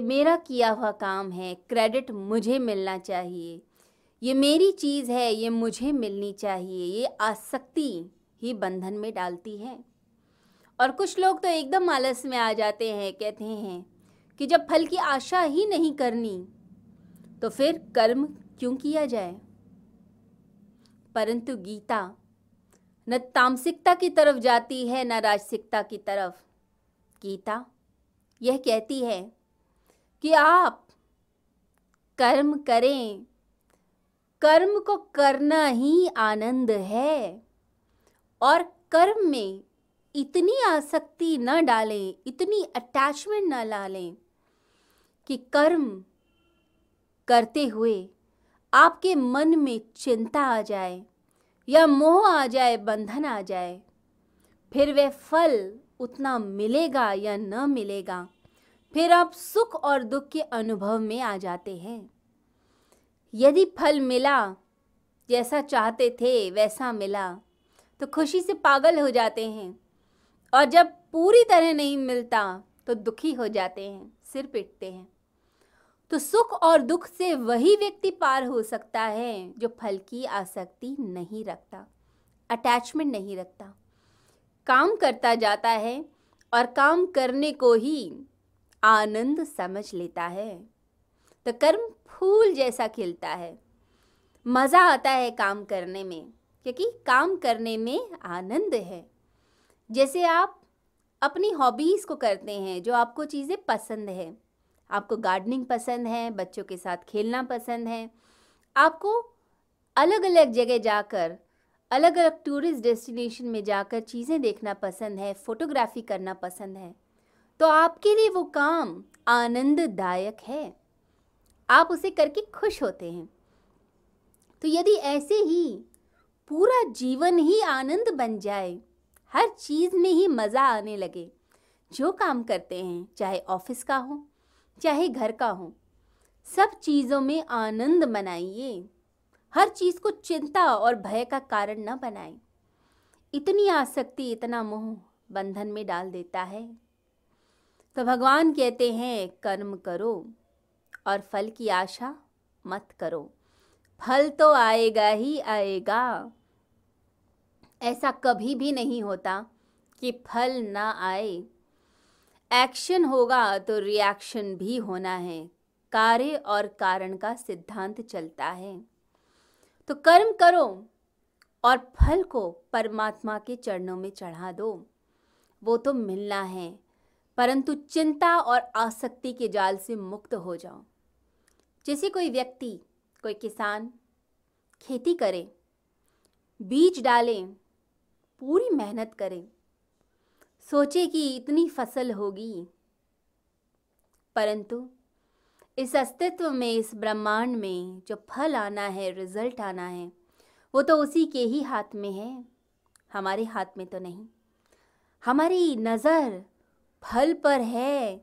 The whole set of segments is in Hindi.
मेरा किया हुआ काम है क्रेडिट मुझे मिलना चाहिए। ये मेरी चीज़ है, ये मुझे मिलनी चाहिए। ये आसक्ति ही बंधन में डालती है। और कुछ लोग तो एकदम आलस में आ जाते हैं, कहते हैं कि जब फल की आशा ही नहीं करनी तो फिर कर्म क्यों किया जाए? परंतु गीता न तामसिकता की तरफ़ जाती है, न राजसिकता की तरफ़। गीता यह कहती है कि आप कर्म करें। कर्म को करना ही आनंद है। और कर्म में इतनी आसक्ति न डालें, इतनी अटैचमेंट न डालें कि कर्म करते हुए आपके मन में चिंता आ जाए या मोह आ जाए, बंधन आ जाए, फिर वह फल उतना मिलेगा या न मिलेगा। फिर आप सुख और दुख के अनुभव में आ जाते हैं। यदि फल मिला, जैसा चाहते थे, वैसा मिला तो खुशी से पागल हो जाते हैं। और जब पूरी तरह नहीं मिलता तो दुखी हो जाते हैं, सिर पिटते हैं। तो सुख और दुख से वही व्यक्ति पार हो सकता है, जो फल की आसक्ति नहीं रखता अटैचमेंट नहीं रखता। काम करता जाता है और काम करने को ही आनंद समझ लेता है। तो कर्म फूल जैसा खिलता है। मज़ा आता है काम करने में, क्योंकि काम करने में आनंद है। जैसे आप अपनी हॉबीज़ को करते हैं, जो आपको चीज़ें पसंद है। आपको गार्डनिंग पसंद है, बच्चों के साथ खेलना पसंद है। आपको अलग अलग जगह जाकर अलग अलग टूरिस्ट डेस्टिनेशन में जाकर चीज़ें देखना पसंद है फोटोग्राफी करना पसंद है। तो आपके लिए वो काम आनंददायक है। आप उसे करके खुश होते हैं। तो यदि ऐसे ही पूरा जीवन ही आनंद बन जाए, हर चीज़ में ही मज़ा आने लगे, जो काम करते हैं, चाहे ऑफ़िस का हो, चाहे घर का हो, सब चीज़ों में आनंद मनाइए। हर चीज़ को चिंता और भय का कारण न बनाए। इतनी आसक्ति इतना मोह बंधन में डाल देता है। तो भगवान कहते हैं, कर्म करो और फल की आशा मत करो। फल तो आएगा ही आएगा। ऐसा कभी भी नहीं होता कि फल ना आए। एक्शन होगा तो रिएक्शन भी होना है। कार्य और कारण का सिद्धांत चलता है। तो कर्म करो और फल को परमात्मा के चरणों में चढ़ा दो। वो तो मिलना है। परंतु चिंता और आसक्ति के जाल से मुक्त हो जाओ। जैसे कोई व्यक्ति, कोई किसान, खेती करे, बीज डालें, पूरी मेहनत करें, सोचे कि इतनी फ़सल होगी। परंतु इस अस्तित्व में, इस ब्रह्मांड में जो फल आना है, रिज़ल्ट आना है, वो तो उसी के ही हाथ में है। हमारे हाथ में तो नहीं। हमारी नज़र फल पर है,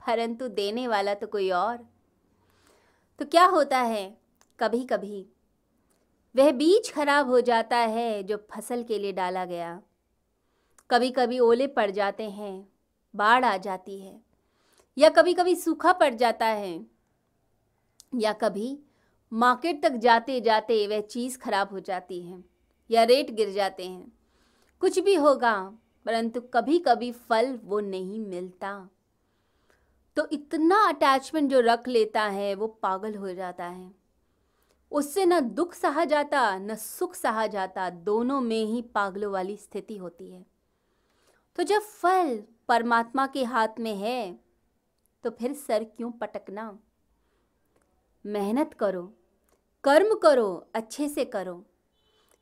परंतु देने वाला तो कोई और। तो क्या होता है? कभी कभी वह बीज खराब हो जाता है जो फ़सल के लिए डाला गया। कभी कभी ओले पड़ जाते हैं, बाढ़ आ जाती है, या कभी कभी सूखा पड़ जाता है, या कभी मार्केट तक जाते जाते वह चीज़ खराब हो जाती है, या रेट गिर जाते हैं। कुछ भी होगा परंतु कभी कभी फल वो नहीं मिलता। तो इतना अटैचमेंट जो रख लेता है, वो पागल हो जाता है। उससे न दुख सहा जाता, न सुख सहा जाता, दोनों में ही पागलों वाली स्थिति होती है। तो जब फल परमात्मा के हाथ में है तो फिर सर क्यों पटकना? मेहनत करो, कर्म करो, अच्छे से करो।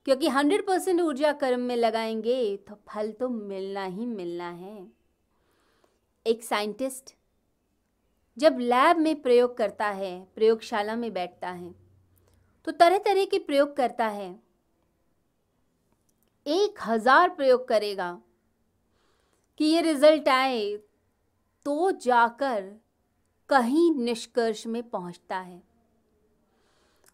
क्योंकि हंड्रेड परसेंट ऊर्जा कर्म में लगाएँगे तो फल तो मिलना ही मिलना है। एक साइंटिस्ट जब लैब में प्रयोग करता है, प्रयोगशाला में बैठता है तो तरह तरह के प्रयोग करता है। एक हज़ार प्रयोग करेगा कि ये रिज़ल्ट आए तो जाकर कहीं निष्कर्ष में पहुँचता है।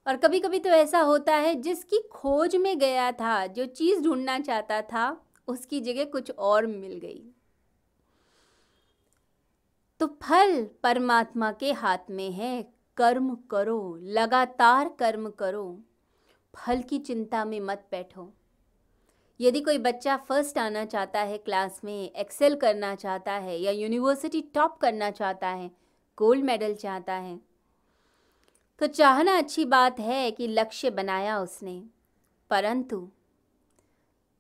और कभी कभी तो ऐसा होता है, जिसकी खोज में गया था, जो चीज़ ढूंढना चाहता था, उसकी जगह कुछ और मिल गई। तो फल परमात्मा के हाथ में है, कर्म करो, लगातार कर्म करो, फल की चिंता में मत बैठो। यदि कोई बच्चा फ़र्स्ट आना चाहता है क्लास में एक्सेल करना चाहता है या यूनिवर्सिटी टॉप करना चाहता है गोल्ड मेडल चाहता है तो चाहना अच्छी बात है कि लक्ष्य बनाया उसने। परंतु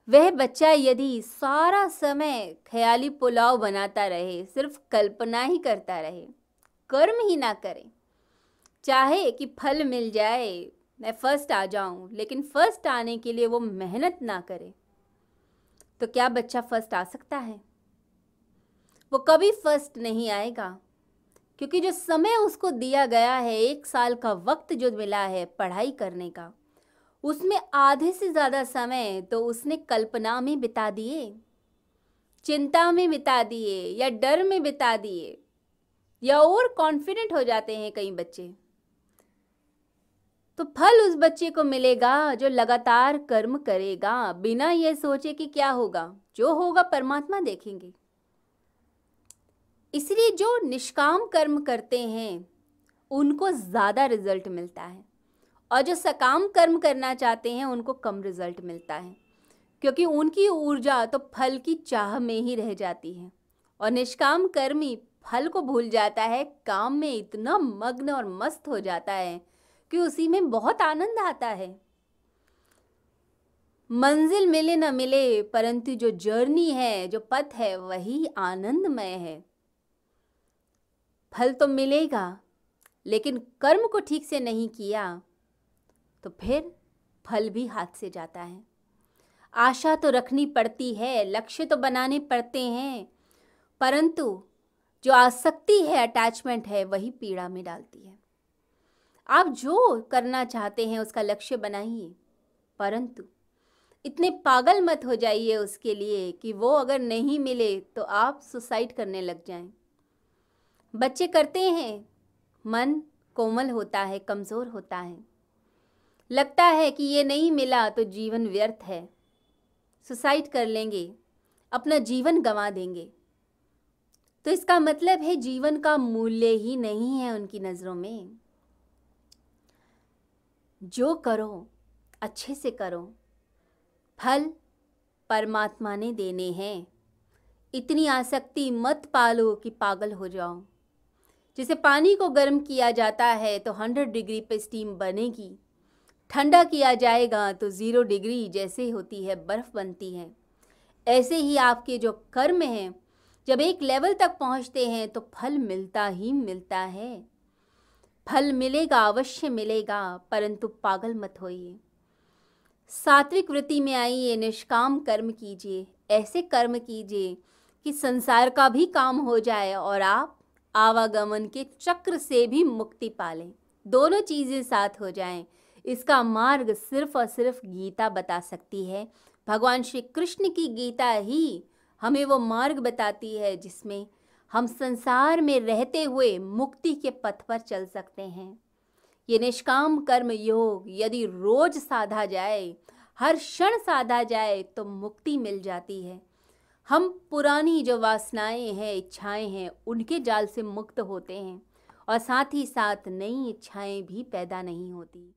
वह बच्चा यदि सारा समय ख्याली पुलाव बनाता रहे, सिर्फ़ कल्पना ही करता रहे, कर्म ही ना करे, चाहे कि फल मिल जाए, मैं फ़र्स्ट आ जाऊँ, लेकिन फ़र्स्ट आने के लिए वो मेहनत ना करे तो क्या बच्चा फ़र्स्ट आ सकता है? वो कभी फ़र्स्ट नहीं आएगा। क्योंकि जो समय उसको दिया गया है, एक साल का वक्त जो मिला है पढ़ाई करने का, उसमें आधे से ज़्यादा समय तो उसने कल्पना में बिता दिए, चिंता में बिता दिए या डर में बिता दिए, या और कॉन्फिडेंट हो जाते हैं कई बच्चे। तो फल उस बच्चे को मिलेगा जो लगातार कर्म करेगा, बिना ये सोचे कि क्या होगा, जो होगा परमात्मा देखेंगे। इसलिए जो निष्काम कर्म करते हैं, उनको ज़्यादा रिज़ल्ट मिलता है। और जो सकाम कर्म करना चाहते हैं, उनको कम रिज़ल्ट मिलता है। क्योंकि उनकी ऊर्जा तो फल की चाह में ही रह जाती है। और निष्काम कर्मी फल को भूल जाता है, काम में इतना मग्न और मस्त हो जाता है कि उसी में बहुत आनंद आता है। मंजिल मिले न मिले, परंतु जो जर्नी है, जो पथ है, वही आनंदमय है। फल तो मिलेगा, लेकिन कर्म को ठीक से नहीं किया तो फिर फल भी हाथ से जाता है। आशा तो रखनी पड़ती है, लक्ष्य तो बनाने पड़ते हैं, परंतु जो आसक्ति है अटैचमेंट है, वही पीड़ा में डालती है। आप जो करना चाहते हैं, उसका लक्ष्य बनाइए, परंतु इतने पागल मत हो जाइए उसके लिए कि वो अगर नहीं मिले तो आप सुसाइड करने लग जाएँ। बच्चे करते हैं। मन कोमल होता है, कमज़ोर होता है। लगता है कि ये नहीं मिला तो जीवन व्यर्थ है। सुसाइड कर लेंगे, अपना जीवन गंवा देंगे। तो इसका मतलब है जीवन का मूल्य ही नहीं है उनकी नज़रों में। जो करो, अच्छे से करो। फल परमात्मा ने देने हैं। इतनी आसक्ति मत पालो कि पागल हो जाओ। जैसे पानी को गर्म किया जाता है तो 100 डिग्री पे स्टीम बनेगी। ठंडा किया जाएगा तो ज़ीरो डिग्री जैसे होती है, बर्फ़ बनती है। ऐसे ही आपके जो कर्म हैं, जब एक लेवल तक पहुँचते हैं तो फल मिलता ही मिलता है। फल मिलेगा, अवश्य मिलेगा, परंतु पागल मत होइए। सात्विक वृत्ति में आइए, निष्काम कर्म कीजिए। ऐसे कर्म कीजिए कि संसार का भी काम हो जाए और आप आवागमन के चक्र से भी मुक्ति पालें। दोनों चीज़ें साथ हो जाएँ। इसका मार्ग सिर्फ़ और सिर्फ़ गीता बता सकती है। भगवान श्री कृष्ण की गीता ही हमें वो मार्ग बताती है जिसमें हम संसार में रहते हुए मुक्ति के पथ पर चल सकते हैं। ये निष्काम कर्म योग यदि रोज साधा जाए, हर क्षण साधा जाए तो मुक्ति मिल जाती है। हम पुरानी जो वासनाएँ हैं, इच्छाएँ हैं, उनके जाल से मुक्त होते हैं और साथ ही साथ नई इच्छाएँ भी पैदा नहीं होती।